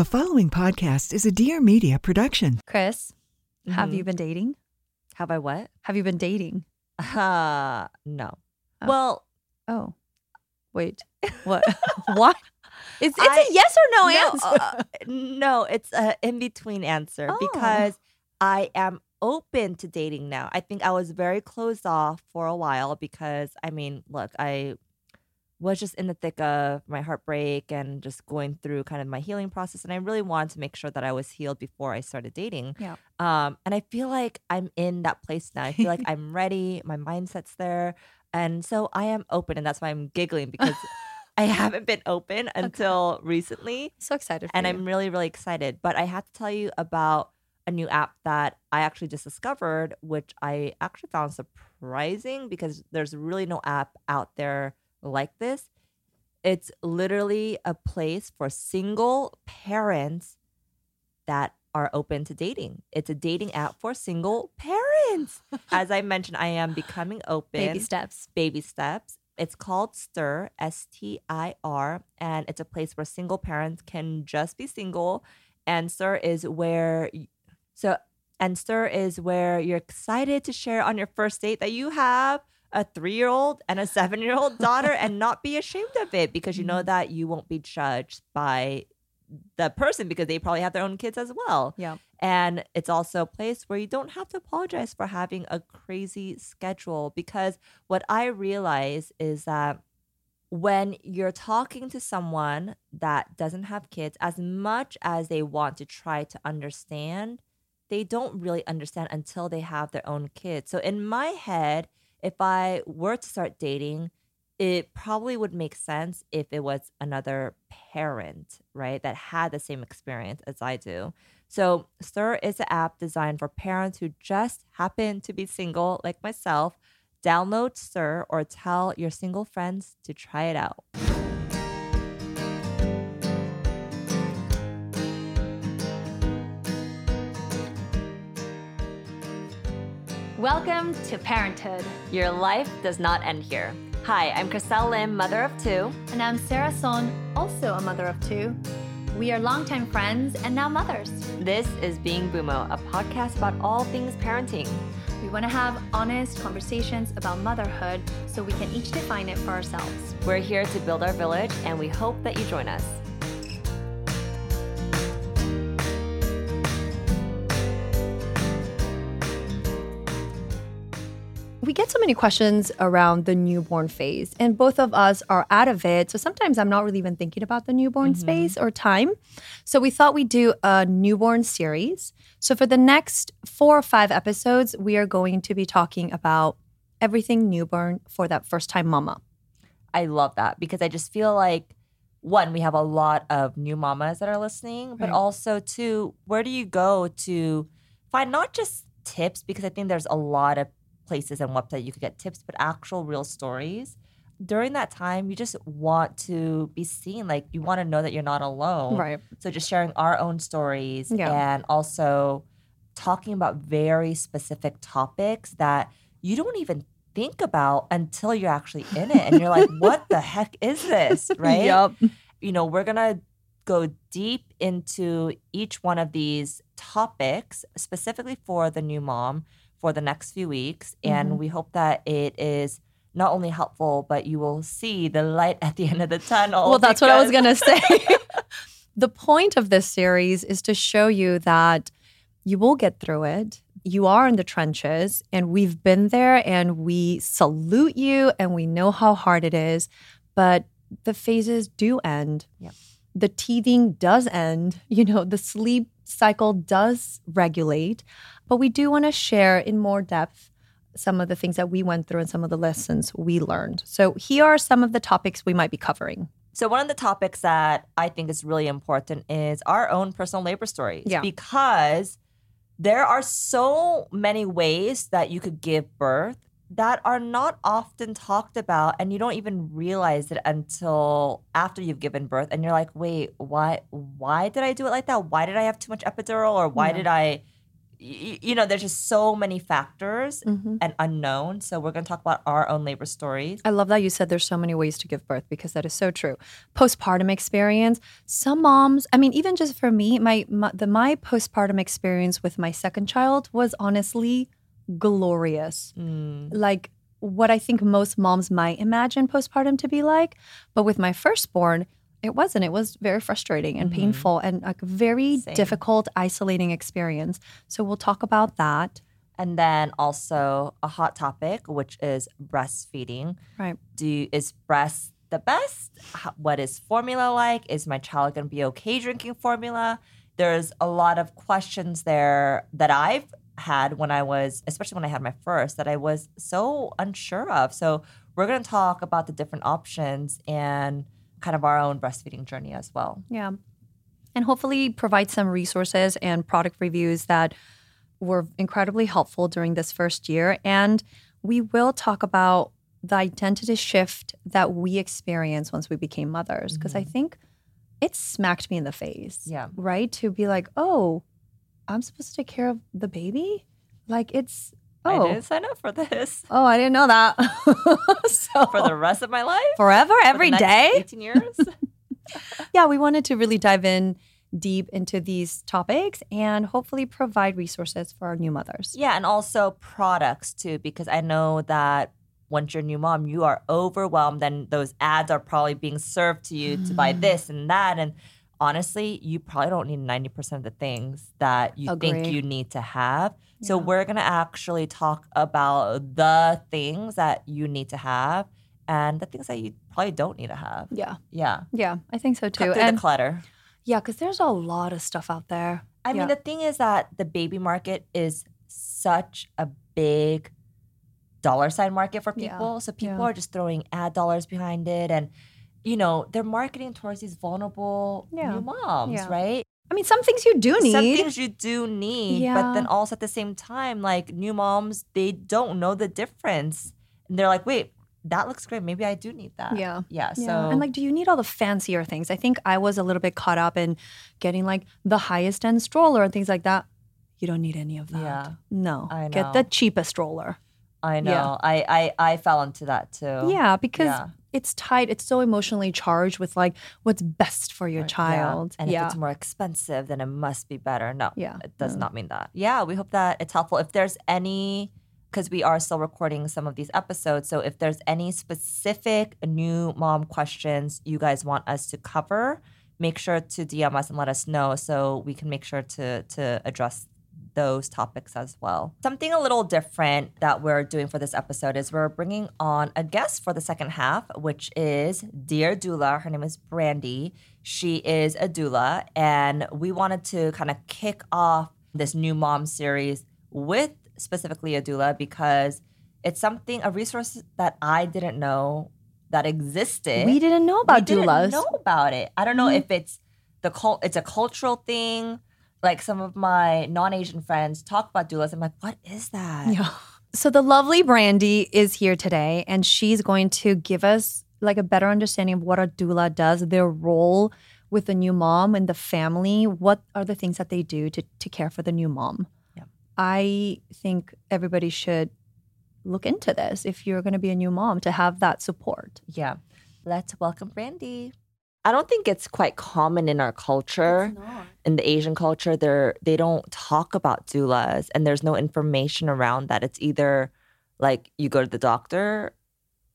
The following podcast is a Dear Media production. Chris, have Mhm. you been dating? Have I what? Have you been dating? Uh, no. Oh. Well, Oh, wait. What? what? It's, it's I- a yes or no, no, answer. uh, no, it's a in between answer Oh. because I am open to dating now. I think I was very closed off for a while because I mean, look, I was just in the thick of my heartbreak and just going through kind of my healing process and I really wanted to make sure that I was healed before I started dating. Yeah. Um and I feel like I'm in that place now. I feel like I'm ready, my mindset's there. And so I am open and that's why I'm giggling because I haven't been open until recently so excited for and you. I'm really, really excited. But I have to tell you about a new app that I actually just discovered, which I actually found surprising because there's really no app out there like this. It's literally a place for single parents that are open to dating. It's a dating app for single parents. As I mentioned, I am becoming open baby steps. baby steps. It's called Stir, S T I R, and it's a place where single parents can just be single. And Stir is where, so, and Stir is where you're excited to share on your first date that you have a three year old and a seven year old daughter and not be ashamed of it because you know mm-hmm. that you won't be judged by the person because they probably have their own kids as well. Yeah. And it's also a place where you don't have to apologize for having a crazy schedule because what I realize is that when you're talking to someone that doesn't have kids, as much as they want to try to understand, they don't really understand until they have their own kids. So in my head, if I were to start dating, it probably would make sense if it was another parent, right, that had the same experience as I do. So, Stir is an app designed for parents who just happen to be single, like myself. Download Stir or tell your single friends to try it out. Welcome to parenthood. Your life does not end here. Hi, I'm Chriselle Lim, mother of two. And I'm Sara Sohn, also a mother of two. We are longtime friends and now mothers. This is Being Bumo, a podcast about all things parenting. We want to have honest conversations about motherhood so we can each define it for ourselves. We're here to build our village, and we hope that you join us. Many questions around the newborn phase, and both of us are out of it. So sometimes I'm not really even thinking about the newborn mm-hmm. space or time. So we thought we'd do a newborn series. So for the next four or five episodes, we are going to be talking about everything newborn for that first time mama. I love that because I just feel like one, we have a lot of new mamas that are listening, but Right. also two, where do you go to find not just tips because I think there's a lot of places and websites you could get tips, but actual real stories. During that time, you just want to be seen, like you want to know that you're not alone. Right. So just sharing our own stories Yeah. and also talking about very specific topics that you don't even think about until you're actually in it and you're like what the heck is this right Yup. you know we're gonna go deep into each one of these topics specifically for the new mom for the next few weeks and Mhm. we hope that it is not only helpful but you will see the light at the end of the tunnel Well, that's what I was going to say. the point of this series is to show you that you will get through it. You are in the trenches, and we've been there, and we salute you, and we know how hard it is. But the phases do end. Yep. The teething does end. You know, the sleep cycle does regulate. But we do want to share in more depth some of the things that we went through and some of the lessons we learned. So, here are some of the topics we might be covering. So one of the topics that I think is really important is our own personal labor stories. Yeah. Because there are so many ways that you could give birth that are not often talked about and you don't even realize it until after you've given birth and you're like, "Wait, why why did I do it like that? Why did I have too much epidural or why Yeah. did I y- you know, there's just so many factors Mhm. and unknown. So we're going to talk about our own labor stories. I love that you said there's so many ways to give birth because that is so true. Postpartum experience. Some moms, I mean, even just for me, my, my the my postpartum experience with my second child was honestly glorious. Mm. Like what I think most moms might imagine postpartum to be like, but with my firstborn, it wasn't. It was very frustrating and Mhm. painful and a very Same. difficult, isolating experience. So we'll talk about that. And then also a hot topic, which is breastfeeding. Right. Do you, is breast the best? How, what is formula like? Is my child going to be okay drinking formula? There's a lot of questions there that I've had when I was, especially when I had my first, that I was so unsure of. So we're going to talk about the different options and kind of our own breastfeeding journey as well. Yeah. And hopefully provide some resources and product reviews that were incredibly helpful during this first year. And we will talk about the identity shift that we experienced once we became mothers. Because I mm-hmm. think it smacked me in the face. Yeah. Right? To be like, oh, I'm supposed to take care of the baby? Like it's, oh I didn't sign up for this oh, I didn't know that. so for the rest of my life. forever, For every next day. 18 years. yeah, we wanted to really dive in deep into these topics and hopefully provide resources for our new mothers. Yeah, and also products too, because I know that once you're a new mom, you are overwhelmed and those ads are probably being served to you to buy mm. this and that. And honestly, you probably don't need 90% of the things that you think you need to have. So we're gonna actually talk about the things that you need to have and the things that you probably don't need to have. Yeah, Yeah. yeah, I think so too. Cut through And the clutter. yeah, because there's a lot of stuff out there. I mean, the thing is that the baby market is such a big dollar sign market for Yeah. people. So people Yeah. are just throwing ad dollars behind it. And, you know, they're marketing towards these vulnerable Yeah. new moms, Yeah. right? I mean, some things you do need. Some things you do need, but then also at the same time, like new moms, they don't know the difference. And they're like, wait, that looks great. Maybe I do need that. Yeah. Yeah. So, Yeah. and like, do you need all the fancier things? I think I was a little bit caught up in getting like the highest end stroller and things like that. You don't need any of that. Yeah. No. I Get the cheapest stroller. I know. Yeah. I, I, I fell into that too. Yeah, because Yeah. It's tied. It's so emotionally charged with like what's best for your Right, yeah. child. And yeah. if it's more expensive, then it must be better. No, Yeah, it does no. not mean that. Yeah, we hope that it's helpful. If there's any, because we are still recording some of these episodes, so if there's any specific new mom questions you guys want us to cover, make sure to DM us and let us know so we can make sure to to address those topics as well. Something a little different that we're doing for this episode is we're bringing on a guest for the second half, which is Dear Doula. Her name is Brandi. She is a doula, and we wanted to kind of kick off this new mom series with specifically a doula because it's something, a resource that I didn't know that existed we didn't know about we didn't know about it. I don't know Mhm. if it's the cult. It's a cultural thing. Like some of my non-Asian friends talk about doulas. I'm like, what is that? Yeah. So the lovely Brandi is here today, and she's going to give us like a better understanding of what a doula does, their role with the new mom and the family. What are the things that they do to to care for the new mom? Yeah. I think everybody should look into this if you're going to be a new mom to have that support. Yeah. Let's welcome Brandi. I don't think it's quite common in our culture. In the Asian culture, they're they don't talk about doulas and there's no information around that. It's either like you go to the doctor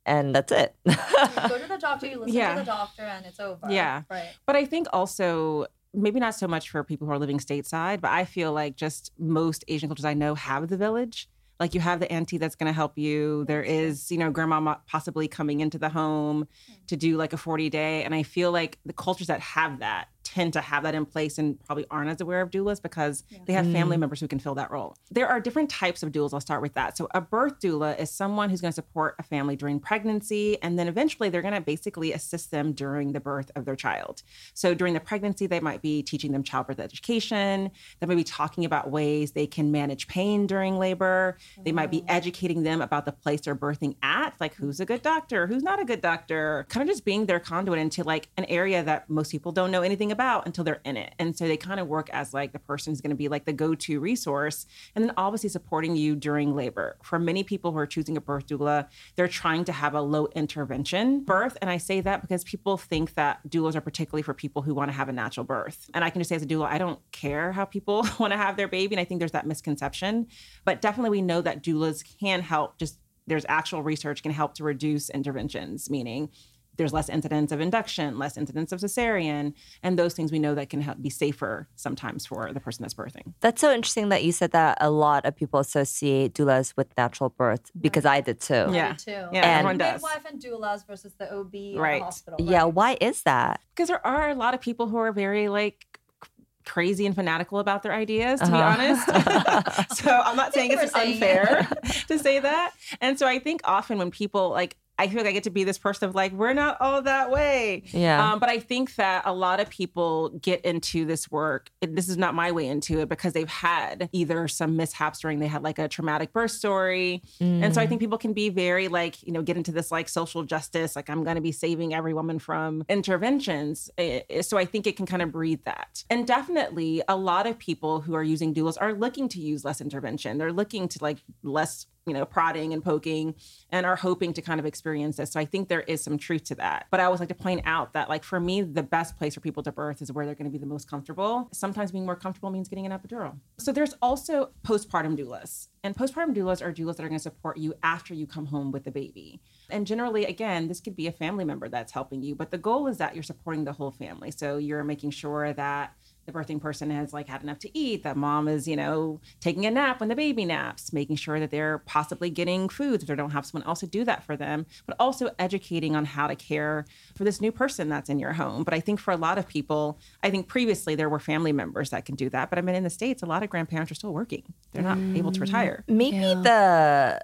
and that's it. go to the doctor, you listen Yeah. to the doctor, and it's over. Yeah. Right. But I think also maybe not so much for people who are living stateside, but I feel like just most Asian cultures I know have the village. Like you have the auntie that's going to help you. There is, you know, grandma possibly coming into the home hmm. to do like a 40 day. And I feel like the cultures that have that tend to have that in place and probably aren't as aware of doulas because they have family mm. members who can fill that role. There are different types of doulas. I'll start with that. So a birth doula is someone who's going to support a family during pregnancy. And then eventually they're going to basically assist them during the birth of their child. So during the pregnancy, they might be teaching them childbirth education. They might be talking about ways they can manage pain during labor. They might be oh. educating them about the place they're birthing at, like who's a good doctor, who's not a good doctor, kind of just being their conduit into like an area that most people don't know anything about. About until they're in it. And so they kind of work as like the person who's going to be like the go-to resource and then obviously supporting you during labor. For many people who are choosing a birth doula, they're trying to have a low intervention birth. And I say that because people think that doulas are particularly for people who want to have a natural birth. And I can just say as a doula, I don't care how people want to have their baby. And I think there's that misconception. But definitely we know that doulas can help just there's actual research can help to reduce interventions, meaning there's less incidence of induction, less incidence of cesarean, and those things we know that can help be safer sometimes for the person that's birthing. That's so interesting that you said that a lot of people associate doulas with natural birth because I did too. Yeah. too. Yeah, And- everyone does. Midwife and doulas versus the OB Right. or the hospital. Yeah, why is that? Because there are a lot of people who are very like crazy and fanatical about their ideas, to Uh-huh. be honest. so I'm not saying it's saying unfair to say that. And so I think often when people like I feel like I get to be this person of like, we're not all that way. Yeah. Um, but I think that a lot of people get into this work. This is not my way into it because they've had either some mishaps during they had like a traumatic birth story. And so I think people can be very like, you know, get into this like social justice, like I'm going to be saving every woman from interventions. So I think it can kind of breed that. And definitely a lot of people who are using doulas are looking to use less intervention. They're looking to like less you know, prodding and poking and are hoping to kind of experience this. So I think there is some truth to that. But I always like to point out that, like, for me, the best place for people to birth is where they're going to be the most comfortable. Sometimes being more comfortable means getting an epidural. So there's also postpartum doulas. And postpartum doulas are doulas that are going to support you after you come home with the baby. And generally, again, this could be a family member that's helping you, but the goal is that you're supporting the whole family. So you're making sure that the birthing person has like had enough to eat, that mom is, you know, taking a nap when the baby naps, making sure that they're possibly getting foods if they don't have someone else to do that for them, but also educating on how to care for this new person that's in your home. But I think for a lot of people, I think previously there were family members that can do that. But I mean, in the States, a lot of grandparents are still working. They're not able to mm. retire. Maybe Yeah. the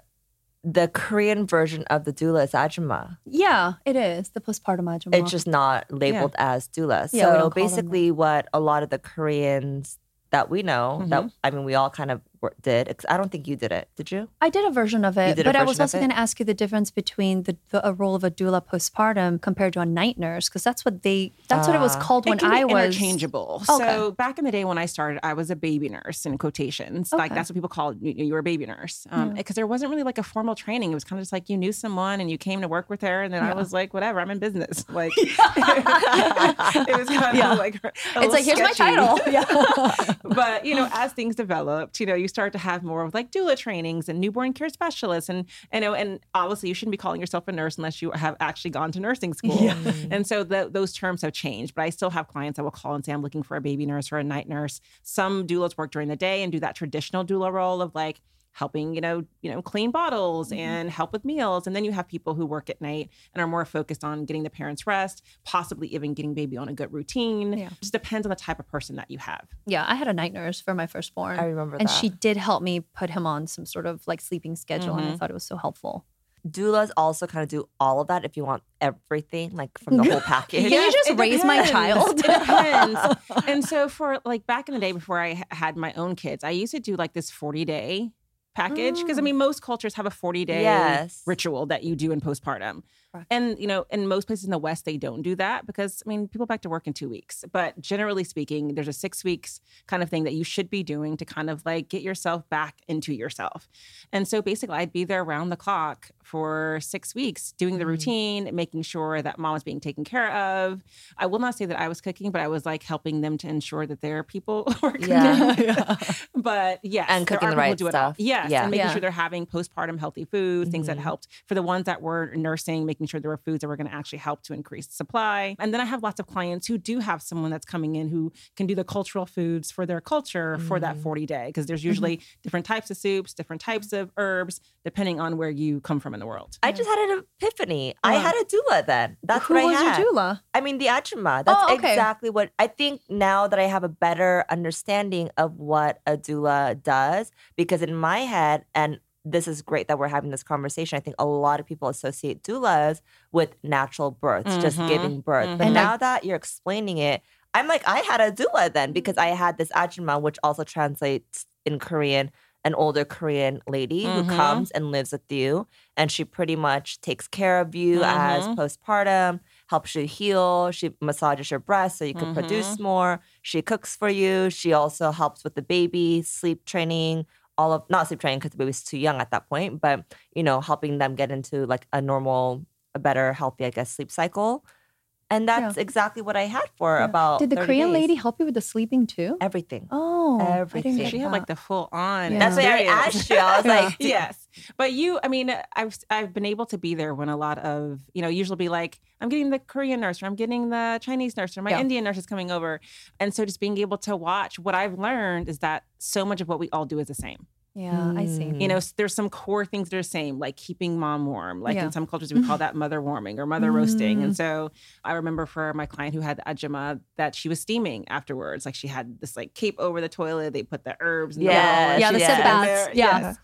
the Korean version of the doula is ajumma. Yeah, it is the postpartum ajumma. It's just not labeled as doula. Yeah, so basically, what a lot of the Koreans that we know that Mm-hmm. I mean, we all kind of did. I don't think you did it. Did you? I did a version of it, but I was also going to ask you the difference between the, the a role of a doula postpartum compared to a night nurse because that's what they that's what it was Ah. called when it can I be was interchangeable. Okay. So back in the day when I started, I was a baby nurse in quotations. Like that's what people called you, you were a baby nurse because there wasn't really like a formal training. It was kind of just like you knew someone and you came to work with her, and then I was like, whatever, I'm in business. Like it was kind of like a It's little like here's my title. Yeah. but you know, as things developed, you know, you start to have more of like doula trainings and newborn care specialists, and you know, and obviously you shouldn't be calling yourself a nurse unless you have actually gone to nursing school. Mm. And so the, those terms have changed. But I still have clients that will call and say, I'm looking for a baby nurse or a night nurse. Some doulas work during the day and do that traditional doula role of like helping you know you know clean bottles Mm-hmm. and help with meals and then you have people who work at night and are more focused on getting the parents rest possibly even getting baby on a good routine Yeah. just depends on the type of person that you have yeah, I had a night nurse for my firstborn. I remember and that. she did help me put him on some sort of like sleeping schedule, and I Mhm. thought it was so helpful. Doulas also kind of do all of that if you want everything, like from the whole package. Can you just it raise my child? It depends. and so for like back in the day before i had my own kids, I used to do like this 40 day package because I mm. mean most cultures have a 40 day Yes. ritual that you do in postpartum. And you know, in most places in the West, they don't do that because I mean, people back to work in two weeks. But generally speaking, there's a six weeks kind of thing that you should be doing to kind of like get yourself back into yourself. And so basically, I'd be there around the clock for six weeks doing the routine, making sure that mom was being taken care of. I will not say that I was cooking, but I was like helping them to ensure that their people were cooking. Yeah. but yes, And cooking the right do it all. stuff. Yes, Yeah. and making Yeah. sure they're having postpartum healthy food, things that Mhm. helped for the ones that were nursing, making sure there were foods that were going to actually help to increase supply. And then I have lots of clients who do have someone that's coming in who can do the cultural foods for their culture for that Mm. 40 day because there's usually different types of soups, different types of herbs, depending on where you come from in the world. I just had an epiphany. I had a doula then. That's Who what I was had. your doula? I mean, the ajumma. That's Oh, okay. exactly what I think now that I have a better understanding of what a doula does. Because in my head, and this is great that we're having this conversation, I think a lot of people associate doulas with natural births, just Mhm, giving birth. But mhm. And now that you're explaining it, I'm like, I had a doula then because I had this ajumma, which also translates in Korean an older Korean lady who Mhm. comes and lives with you. And she pretty much takes care of you as Mhm. postpartum, helps you heal. She massages your breast so you can produce more. She cooks for you. She also helps with the baby, sleep training, all of not sleep training because the baby's too young at that point, but you know, helping them get into like a normal, a better, healthy, I guess, sleep cycle. And that's exactly what I had for about. Did the 30 Korean days. lady help you with the sleeping too? Everything. Oh, Everything. She had that. like the full on. Yeah. That's why I asked you. I was like, yes but you i mean i've i've been able to be there when a lot of you know usually be like i'm getting the korean nurse or i'm getting the chinese nurse or my Yeah. indian nurse is coming over and so just being able to watch what i've learned is that so much of what we all do is the same yeah, I see. you know there's some core things that are the same like keeping mom warm like Yeah. in some cultures we call that mother warming or mother roasting and so i remember for my client who had ajumma that she was steaming afterwards like she had this like cape over the toilet they put the herbs and Yes, the Yeah, the yes. sit baths. Yeah. Yes.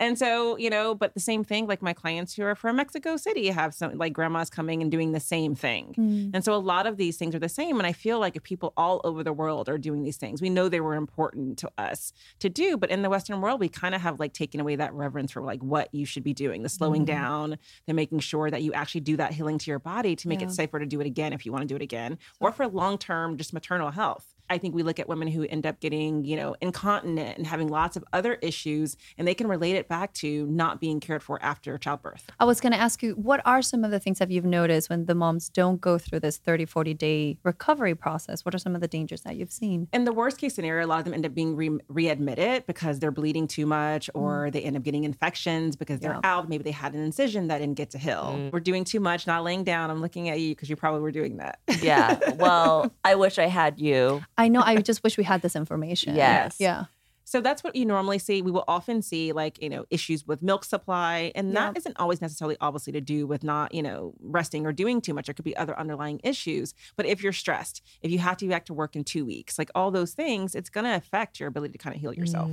And so, you know, but the same thing, like my clients who are from Mexico City have some like grandmas coming and doing the same thing. Mm. And so a lot of these things are the same. And I feel like if people all over the world are doing these things, we know they were important to us to do. But in the Western world, we kind of have like taken away that reverence for like what you should be doing, the slowing Mm-hmm. down, the making sure that you actually do that healing to your body to make Yeah. it safer to do it again if you want to do it again, or for long term, just maternal health. I think we look at women who end up getting, you know, incontinent and having lots of other issues, and they can relate it back to not being cared for after childbirth. I was going to ask you, what are some of the things that you've noticed when the moms don't go through this 30, 40 day recovery process? What are some of the dangers that you've seen? In the worst case scenario, a lot of them end up being re- readmitted because they're bleeding too much, or they end up getting infections because they're Mm. Yeah. out. Maybe they had an incision that didn't get to heal. We're doing too much, not laying down. I'm looking at you because you probably were doing that. yeah. Well, I wish I had you. I know, I just wish we had this information. Yes. Yeah. So that's what you normally see. We will often see like, you know, issues with milk supply. And that Yeah. isn't always necessarily obviously to do with not, you know, resting or doing too much. There could be other underlying issues. But if you're stressed, if you have to be back to work in two weeks, like all those things, it's going to affect your ability to kind of heal yourself.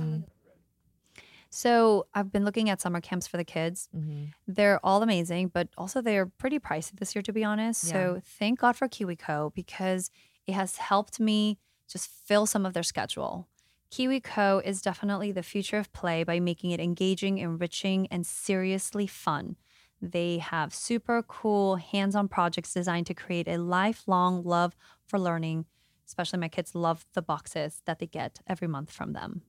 So I've been looking at summer camps for the kids. Mm-hmm. They're all amazing, but also they're pretty pricey this year, to be honest. So thank God for KiwiCo because it has helped me just fill some of their schedule. KiwiCo is definitely the future of play by making it engaging, enriching, and seriously fun. They have super cool hands on projects designed to create a lifelong love for learning. Especially my kids love the boxes that they get every month from them.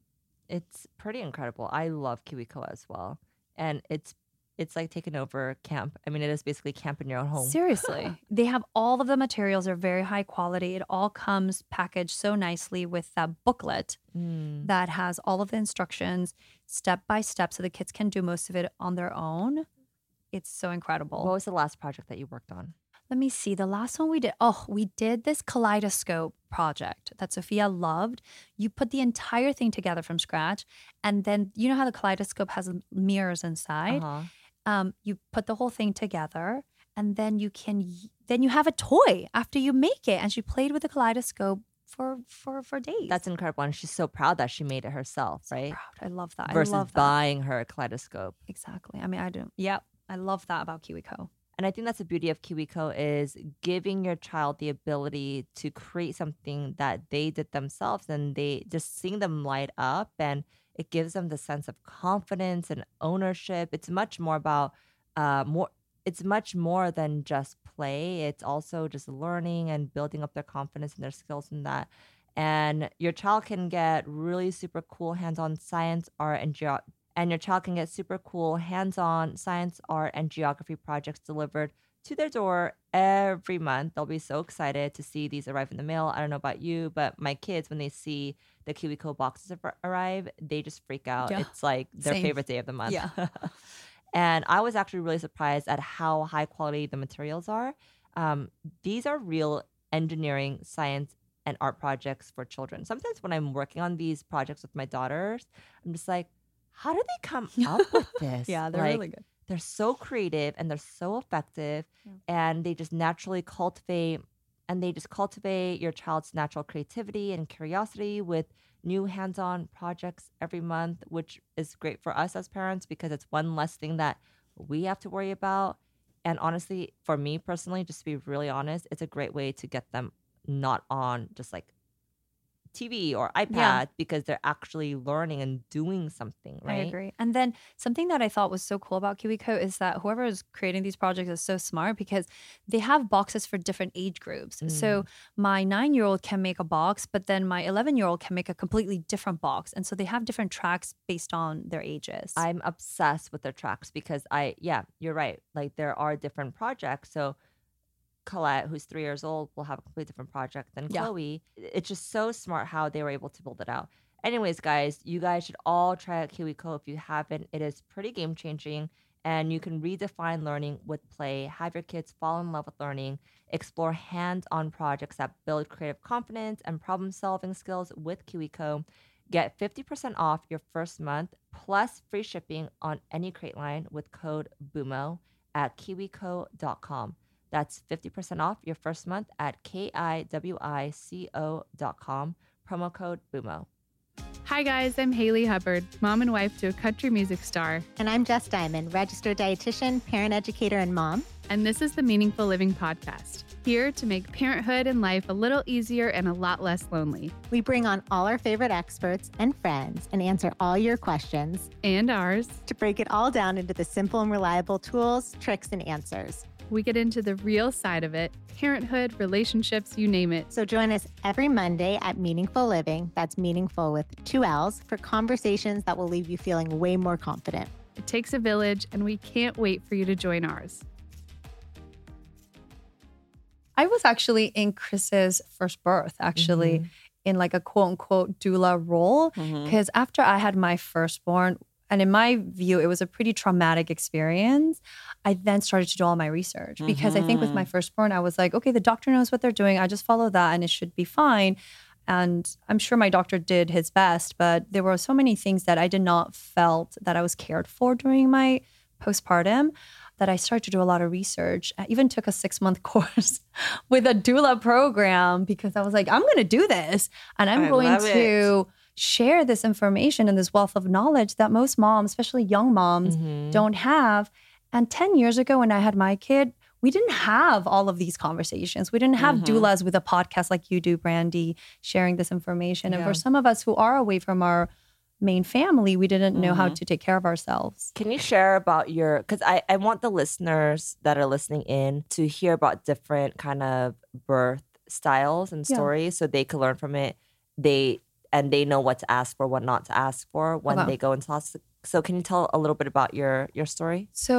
It's pretty incredible. I love KiwiCo as well, and it's it's like taking over camp. I mean, it is basically camp in your own home. Seriously. they have all of the materials are very high quality. It all comes packaged so nicely with that booklet Mm. that has all of the instructions step by step so the kids can do most of it on their own. It's so incredible. What was the last project that you worked on? Let me see. The last one we did, oh, we did this kaleidoscope project that Sophia loved. You put the entire thing together from scratch. And then you know how the kaleidoscope has mirrors inside? Uh-huh. Um, you put the whole thing together and then you can then you have a toy after you make it. And she played with the kaleidoscope for for for days. That's incredible, and she's so proud that she made it herself, right? proud. I love that. Versus i love that. buying her a kaleidoscope. exactly. I mean i don't yep. I love that about kiwico And I think that's the beauty of KiwiCo is giving your child the ability to create something that they did themselves and they just seeing them light up and it gives them the sense of confidence and ownership. It's much more about uh more it's much more than just play. It's also just learning and building up their confidence and their skills in that. And your child can get really super cool hands-on science, art, and geo- and your child can get super cool hands-on science, art, and geography projects delivered to their door every month. They'll be so excited to see these arrive in the mail. I don't know about you, but my kids, when they see the KiwiCo boxes arrive, they just freak out. Yeah. It's like their Same. favorite day of the month. Yeah. and I was actually really surprised at how high quality the materials are. Um, these are real engineering, science, and art projects for children. Sometimes when I'm working on these projects with my daughters, I'm just like, how do they come up with this? Yeah, they're like, really good they're so creative and they're so effective and they just naturally cultivate and they just cultivate your child's natural creativity and curiosity with new hands-on projects every month which is great for us as parents because it's one less thing that we have to worry about. And honestly for me personally just to be really honest it's a great way to get them not on just like TV or iPad Yeah. because they're actually learning and doing something, right? I agree. And then something that I thought was so cool about KiwiCo is that whoever is creating these projects is so smart because they have boxes for different age groups. So Mm. my nine year old can make a box, but then my 11 year old can make a completely different box. And so they have different tracks based on their ages. I'm obsessed with their tracks because I, yeah, you're right. Like there are different projects. So Colette, who's three years old, will have a completely different project than Yeah. Chloe. It's just so smart how they were able to build it out. Anyways, guys, you guys should all try out KiwiCo if you haven't. It is pretty game changing and you can redefine learning with play, have your kids fall in love with learning, explore hands on projects that build creative confidence and problem solving skills with KiwiCo. Get 50% off your first month plus free shipping on any crate line with code BUMO at kiwico.com. That's 50% off your first month at K-I-W-I-C-O.com. Promo code BUMO. Hi, guys. I'm Haley Hubbard, mom and wife to a country music star. And I'm Jess Diamond, registered dietitian, parent educator, and mom. And this is the Meaningful Living Podcast, here to make parenthood and life a little easier and a lot less lonely. We bring on all our favorite experts and friends and answer all your questions And ours. to break it all down into the simple and reliable tools, tricks, and answers. We get into the real side of it parenthood, relationships, you name it. So join us every Monday at Meaningful Living, that's meaningful with two L's, for conversations that will leave you feeling way more confident. It takes a village, and we can't wait for you to join ours. I was actually in Chris's first birth, actually, mm-hmm. in like a quote unquote doula role. Mm-hmm. Because after I had my firstborn, and in my view, it was a pretty traumatic experience. I then started to do all my research because I think with my mm-hmm. firstborn, I was like, okay, the doctor knows what they're doing. I just follow that and it should be fine. And I'm sure my doctor did his best, but there were so many things that I did not felt that I was cared for during my postpartum that I started to do a lot of research. I even took a six month course with a doula program because I was like, I'm going to do this and I'm I going to share this information and this wealth of knowledge that most moms, especially young moms, Mm-hmm. don't have. And 10 years ago, when I had my kid, we didn't have all of these conversations. We didn't have doulas with a podcast like you do, Brandi, sharing this information. And for some of us who are away from our main family, we didn't know how Mhm. to take care of ourselves. Can you share about your because I, I want the listeners that are listening in to hear about different kind of birth styles and Yeah. stories so they can learn from it. They and they know what to ask for, what not to ask for when Okay. they go into hospital. So can you tell a little bit about your your story? So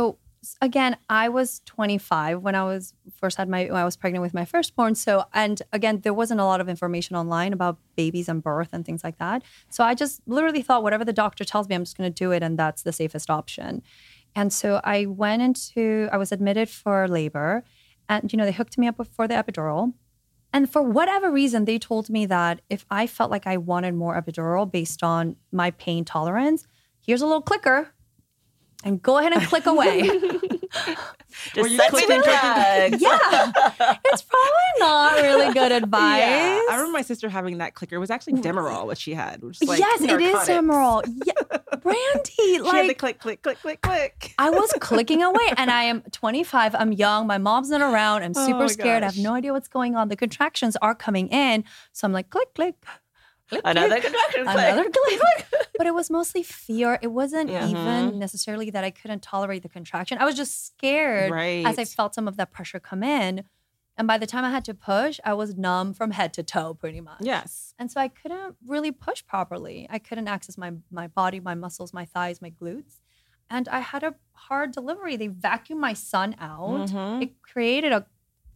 again, I was 25 when I was first had my when I was pregnant with my firstborn. So and again, there wasn't a lot of information online about babies and birth and things like that. So I just literally thought whatever the doctor tells me, I'm just going to do it, and that's the safest option. And so I went into I was admitted for labor, and you know they hooked me up for the epidural. And for whatever reason, they told me that if I felt like I wanted more epidural based on my pain tolerance, here's a little clicker and go ahead and click away. Just me clicking, drugs. yeah. It's probably not really good advice. Yeah, I remember my sister having that clicker. It was actually Demerol what she had. Which like yes, it is. Demerol. Yeah. Brandi, She had the like click, click, click, click, click. I was clicking away and I am 25. I'm young. My mom's not around. I'm Oh super my scared. I have no idea what's going on. The contractions are coming in. So I'm like, click, click. Another contraction. Another click. But it was mostly fear. It wasn't Yeah. even necessarily that I couldn't tolerate the contraction. I was just scared as I felt some of that pressure come in. And by the time I had to push, I was numb from head to toe pretty much. Yes. And so I couldn't really push properly. I couldn't access my my body, my muscles, my thighs, my glutes. And I had a hard delivery. They vacuumed my son out. Mhm. It created a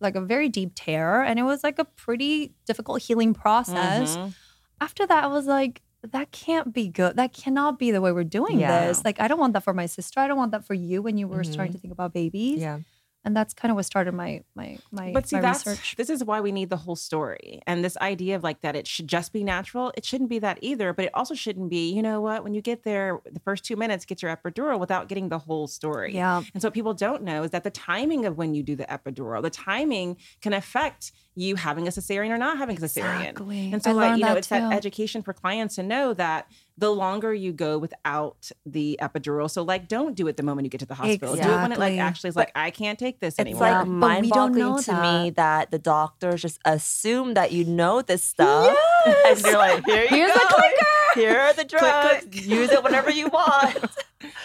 like a very deep tear and it was like a pretty difficult healing process. Mhm. After that I was like that can't be good. That cannot be the way we're doing Yeah. this. Like I don't want that for my sister. I don't want that for you when you were starting mm-hmm. to think about babies. Yeah. And that's kind of what started my my my, But see, my that's research. this is why we need the whole story. And this idea of like that it should just be natural, it shouldn't be that either. But it also shouldn't be, you know what, when you get there, the first two minutes, get your epidural without getting the whole story. Yeah. And so what people don't know is that the timing of when you do the epidural, the timing can affect you having a cesarean or not having a cesarean. Exactly. And so, I like, you know, that it's that education for clients to know that the longer you go without the epidural, so like, don't do it the moment you get to the hospital. Do it when it like actually is like, I can't take this It's anymore. like Yeah, but mind don't boggling know to me that the doctors just assume that you know this stuff. Yes. And you're like, here you Here's go. the clicker. Here are the drugs. Use it whenever you want.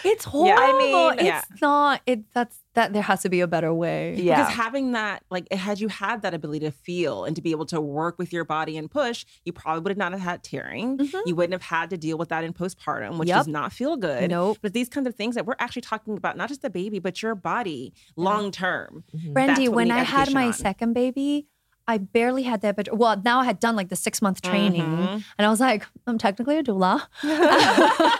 It's Yeah. horrible. I mean, it's yeah. not. It that's that. There has to be a better way. Yeah. Because having that, like, had you had that ability to feel and to be able to work with your body and push, you probably would not have had tearing. Mhm. You wouldn't have had to deal with that in postpartum, which Yep. does not feel good. Nope. But these kinds of things that we're actually talking about, not just the baby, but your body long term. That's Brandi, what we when I had my on. second baby, I barely had the epidural. Well, now I had done like the six month training, Mhm. and I was like, I'm technically a doula.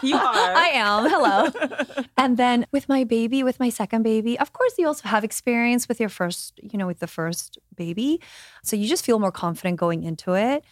You are. I am. Hello. and then with my baby, with my second baby, of course, you also have experience with your first, you know, with the first baby. So you just feel more confident going into it.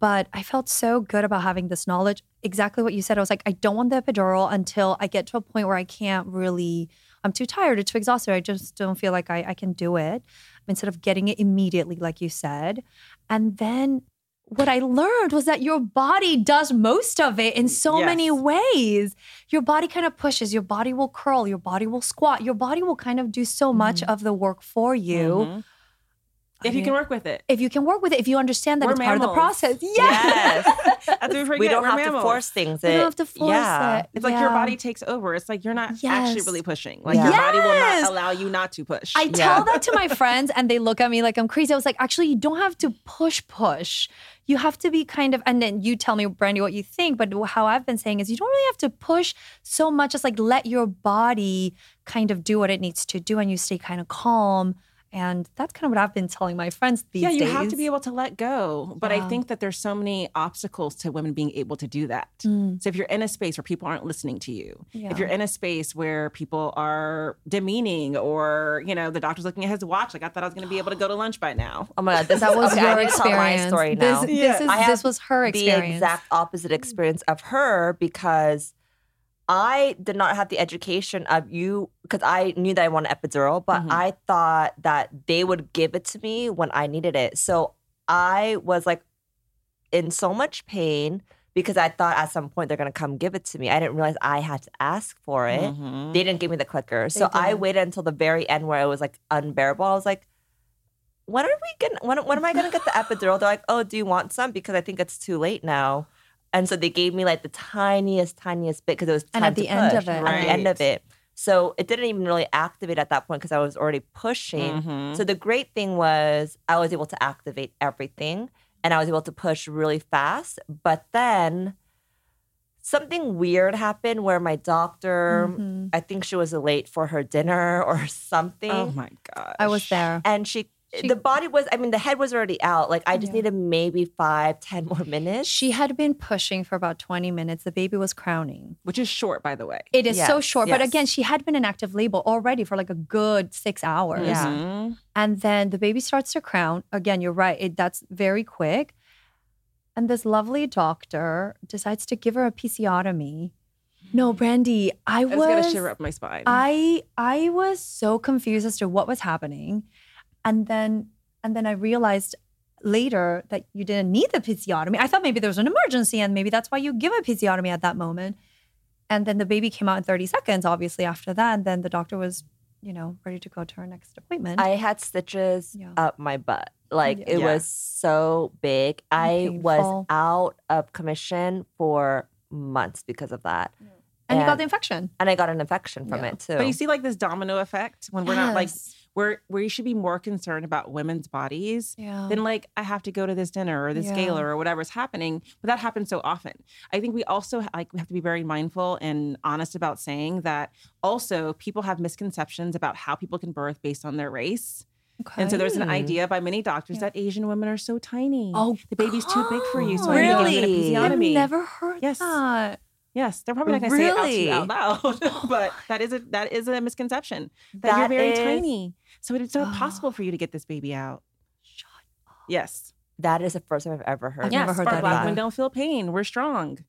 But I felt so good about having this knowledge. Exactly what you said. I was like, I don't want the epidural until I get to a point where I can't really, I'm too tired or too exhausted. I just don't feel like I, I can do it instead of getting it immediately, like you said. And then what I learned was that your body does most of it in so many ways. Your body kind of pushes, your body will curl, your body will squat, your body will kind of do so much of the work for you. Mhm. If you can work with it. If you can work with it, if you understand that We're it's part of the process. Yes. That's we forget. we don't We're have mammals. to force things. We don't have to force yeah. it. It's like your body takes over. It's like you're not actually really pushing. Like Yeah. your body will not allow you not to push. I Yeah. tell that to my friends and they look at me like I'm crazy. I was like, actually, you don't have to push, push. You have to be kind of, and then you tell me, Brandi, what you think. But how I've been saying is you don't really have to push so much. as like let your body kind of do what it needs to do and you stay kind of calm. And that's kind of what I've been telling my friends these yeah, you days. have to be able to let go. But I think that there's so many obstacles to women being able to do that. Mm. So if you're in a space where people aren't listening to you, Yeah. if you're in a space where people are demeaning or, you know, the doctor's looking at his watch, like I thought I was going to be able to go to lunch by now. Oh my god, this That is was okay, your I need to tell my experience. story This, now. this, is, I have this was her experience. the exact opposite experience of her because I did not have the education of you because I knew that I wanted epidural, but Mhm. I thought that they would give it to me when I needed it. So I was like in so much pain because I thought at some point they're gonna come give it to me. I didn't realize I had to ask for it. Mhm. They didn't give me the clicker. So I didn't. waited until the very end where it was like unbearable. I was like, when are we gonna when, when am I gonna get the epidural? They're like, oh, do you want some? Because I think it's too late now. And so they gave me like the tiniest, tiniest bit because it was And time at the to end of it. right. At the end of it. So it didn't even really activate at that point because I was already pushing. Mhm. So the great thing was I was able to activate everything and I was able to push really fast. But then something weird happened where my doctor, Mhm. I think she was late for her dinner or something. Oh my gosh. I was there. and she, She- the body was, I mean, the head was already out. Like I just Yeah. needed maybe five, ten more minutes. She had been pushing for about 20 minutes. The baby was crowning. Which is short, by the way. It is so Yes, short, but again, she had been in active labor already for like a good six hours. Yeah. Mhm. And then the baby starts to crown. Again, you're right. It, that's very quick. And this lovely doctor decides to give her a episiotomy. No, Brandi, I I was just got a shiver up my spine. I I was so confused as to what was happening. And then and then I realized later that you didn't need the episiotomy. I thought maybe there was an emergency and maybe that's why you give a episiotomy at that moment. And then the baby came out in 30 seconds, obviously, after that. And then the doctor was, you know, ready to go to her next appointment. I had stitches Yeah. up my butt. Like Yeah. it Yeah. was so big. I Painful. was out of commission for months because of that. and you got the infection. And I got an infection from Yeah. it too. But you see, like this domino effect when we're not like Yes. Where where you should be more concerned about women's bodies Yeah. than like I have to go to this dinner or this Yeah. gala or whatever's happening. But that happens so often. I think we also like we have to be very mindful and honest about saying that also people have misconceptions about how people can birth based on their race. Okay. And so there's an idea by many doctors Yeah. that Asian women are so tiny. Oh, the baby's too big for you. So God. I need to give you Really? an I've never heard Yes. that. Yes, they're probably not going to say it out out loud, but that is a that is a misconception that, you're very is- tiny. So it's not possible for you to get this baby out. Shut up. Yes, that is the first time I've ever heard. I've yes. never heard that black women don't feel pain. We're strong.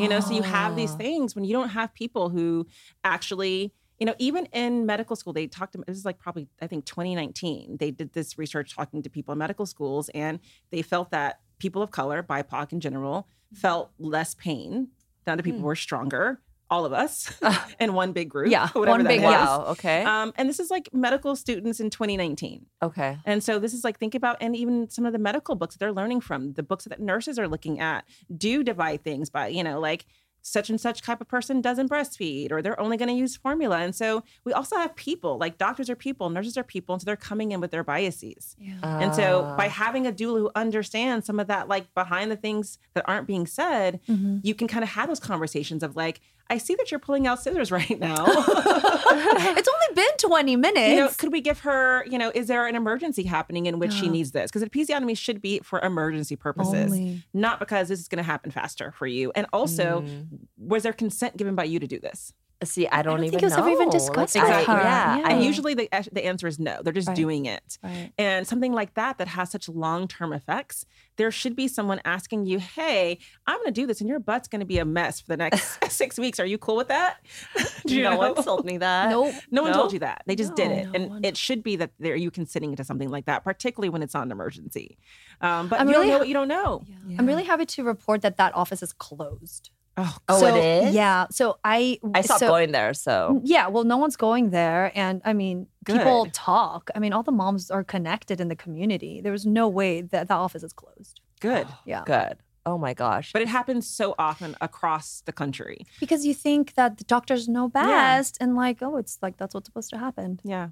You know, so you have these Oh. things when you don't have people who actually you know, even in medical school, they talked to this is like probably I think 2019. They did this research talking to people in medical schools, and they felt that people of color, BIPOC in general, mm-hmm. felt less pain. The other people who were stronger. All of us in one big group. Yeah, whatever one big. Wow. Okay. Um, and this is like medical students in 2019. okay. And so this is like think about and even some of the medical books that they're learning from, the books that nurses are looking at do divide things by, you know, like such and such type of person doesn't breastfeed or they're only going to use formula. And so we also have people, like doctors are people, nurses are people, and so they're coming in with their biases. Yeah. And so Ah. by having a doula who understands some of that like behind the things that aren't being said, you can kind of have those conversations of like, I see that you're pulling out scissors right now. it's only been 20 minutes. you know, could we give her, you know, is there an emergency happening in which she needs this? Because episiotomy should be for emergency purposes, Only. not because this is going to happen faster for you. And also, Mm. was there consent given by you to do this? See, I don't, don't even think it was know. ever even discussed I- with her. Yeah. Yeah. And usually usually the, the answer is no. They're just Right. doing it. Right. And something like that that has such long term effects, there should be someone asking you, "Hey, I'm going to do this, and your butt's going to be a mess for the next six weeks. Are you cool with that?" Do you no know? one told me that. Nope. No one No? told you that. They just did it, No and one. it should be that there you consenting to something like that, particularly when it's on an emergency. Um, but I'm you really don't know ha- what you don't know. I'm really happy to report that that office is closed. Oh, Oh, so, it is? Yeah. So I I stopped so, going there, so Yeah, well, no one's going there, and I mean, people talk. I mean, all the moms are connected in the community. There was no way that the office is closed. good. Yeah, good. Oh my gosh. But it happens so often across the country. because you think that the doctors know best, and like, oh, it's like that's what's supposed to happen. Yeah.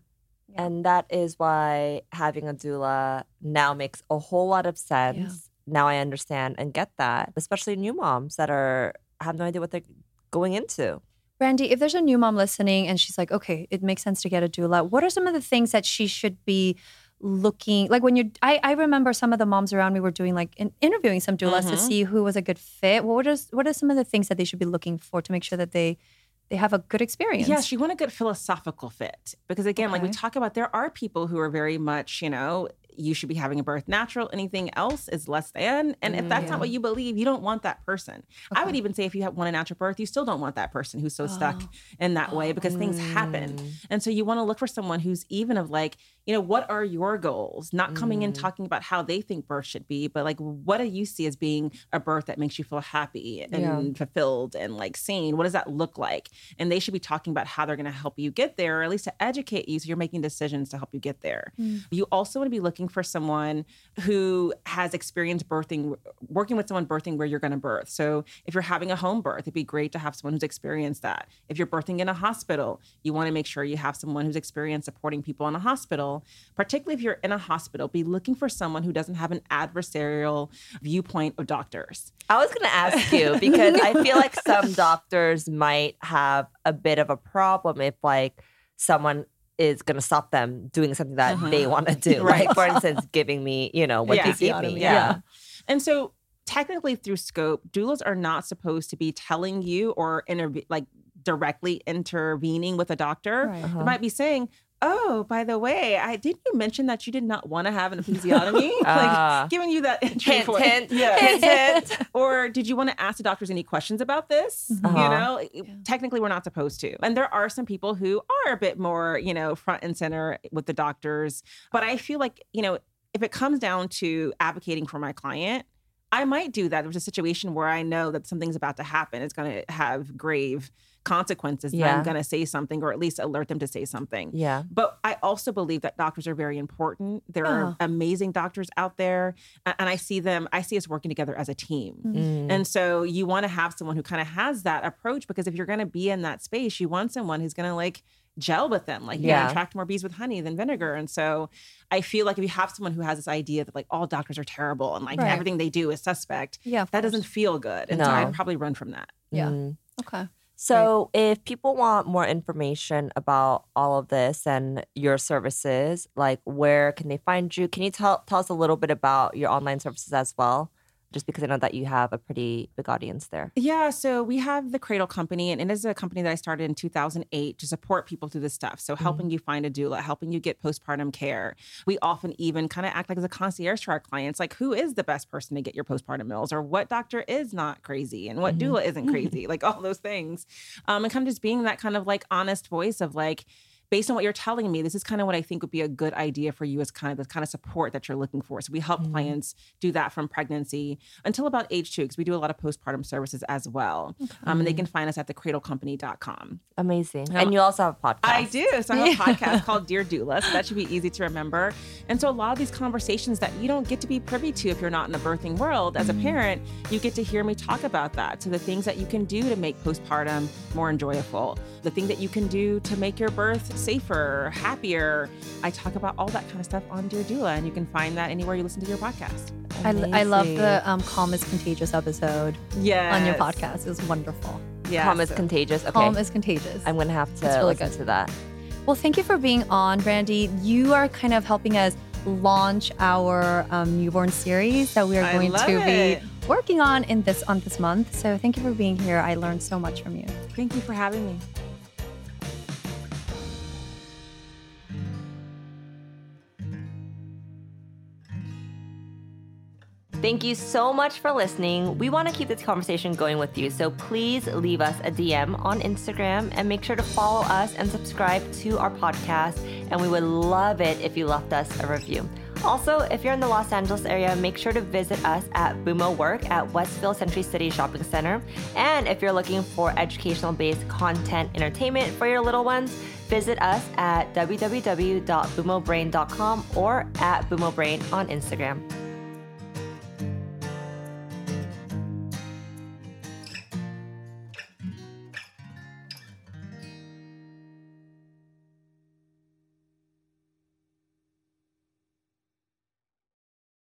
And that is why having a doula now makes a whole lot of sense. Now I understand and get that, especially new moms that are have no idea what they're going into. Brandi, if there's a new mom listening and she's like, okay, it makes sense to get a doula, what are some of the things that she should be looking like when you're I, I remember some of the moms around me were doing like in, interviewing some doulas to Mhm. see who was a good fit. What are what are some of the things that they should be looking for to make sure that they they have a good experience? Yes, you want a good philosophical fit. Because again, like we talk about, there are people who are very much, you know, you should be having a birth natural. Anything else is less than. And if that's not what mm. you believe, you don't want that person. I would even say if you have want a natural birth, you still don't want that person who's so stuck oh. in that way because things happen. Mm. And so you want to look for someone who's even of like, you know, what are your goals? Not coming in mm. talking about how they think birth should be, but like what do you see as being a birth that makes you feel happy and Yeah. fulfilled and like seen? What does that look like? And they should be talking about how they're going to help you get there, or at least to educate you so you're making decisions to help you get there. Mm. You also want to be looking for someone who has experience birthing, working with someone birthing where you're going to birth. So if you're having a home birth, it'd be great to have someone who's experienced that. If you're birthing in a hospital, you want to make sure you have someone who's experienced supporting people in a hospital. Particularly if you're in a hospital, be looking for someone who doesn't have an adversarial viewpoint of doctors. I was going to ask you because I feel like some doctors might have a bit of a problem if like someone is going to stop them doing something that they want to do. Right. Like for instance, giving me, you know, what Yeah. you give me. Yeah. yeah. And so technically through scope, doulas are not supposed to be telling you or interve- like directly intervening with a doctor. Right. Uh-huh. They might be saying, Oh, by the way, I did you mention that you did not want to have an episiotomy? Ah. like giving you that entry Hint, point. hint, yeah. hint, hint. or did you want to ask the doctors any questions about this? Uh-huh. You know, technically we're not supposed to. And there are some people who are a bit more, you know, front and center with the doctors. But I feel like, you know, if it comes down to advocating for my client, I might do that. There's a situation where I know that something's about to happen. It's going to have grave consequences. And Yeah. I'm going to say something or at least alert them to say something. Yeah. But I also believe that doctors are very important. There are amazing doctors out there. And I see them, I see us working together as a team. Mm. And so you want to have someone who kind of has that approach because if you're going to be in that space, you want someone who's going to like gel with them, like, yeah, Yeah. attract more bees with honey than vinegar. And so I feel like if you have someone who has this idea that like all doctors are terrible and like Right. everything they do is suspect, Yeah, that course. doesn't feel good. And so I'd probably run from that. Yeah. Mm. Okay. So, if people want more information about all of this and your services, like where can they find you? Can you tell tell us a little bit about your online services as well? Just because I know that you have a pretty big audience there. Yeah, so we have the Cradle Company, and it is a company that I started in 2008 to support people through this stuff. So, helping you find a doula, helping you get postpartum care. We often even kind of act like as a concierge to our clients, like who is the best person to get your postpartum meals, or what doctor is not crazy, and what doula isn't crazy, like all those things. Um, and kind of just being that kind of like honest voice of like, based on what you're telling me, this is kind of what I think would be a good idea for you as kind of the kind of support that you're looking for. So we help clients do that from pregnancy until about age two, because we do a lot of postpartum services as well. Um, and they can find us at thecradlecompany.com. Amazing. Yeah. And you also have a podcast. I do. So I have a podcast called Dear Doula. So that should be easy to remember. And so a lot of these conversations that you don't get to be privy to if you're not in the birthing world as a parent, you get to hear me talk about that. So the things that you can do to make postpartum more enjoyable, the thing that you can do to make your birth safer, happier. I talk about all that kind of stuff on Dear Doula, and you can find that anywhere you listen to your podcast. I, I love the um, Calm is Contagious episode Yeah. on your podcast. It was wonderful. Yeah. Calm is so- contagious. Okay. Calm is Contagious. I'm gonna have to It's really listen good. to that. Well, thank you for being on, Brandi. You are kind of helping us launch our um, newborn series that we are going love to it. be working on in this on this month. So thank you for being here. I learned so much from you. Thank you for having me. Thank you so much for listening. We want to keep this conversation going with you, so please leave us a DM on Instagram and make sure to follow us and subscribe to our podcast. And we would love it if you left us a review. Also, if you're in the Los Angeles area, make sure to visit us at Bumo Work at Westfield Century City Shopping Center. And if you're looking for educational based content entertainment for your little ones, visit us at www.bumobrain.com or at bumobrain on Instagram.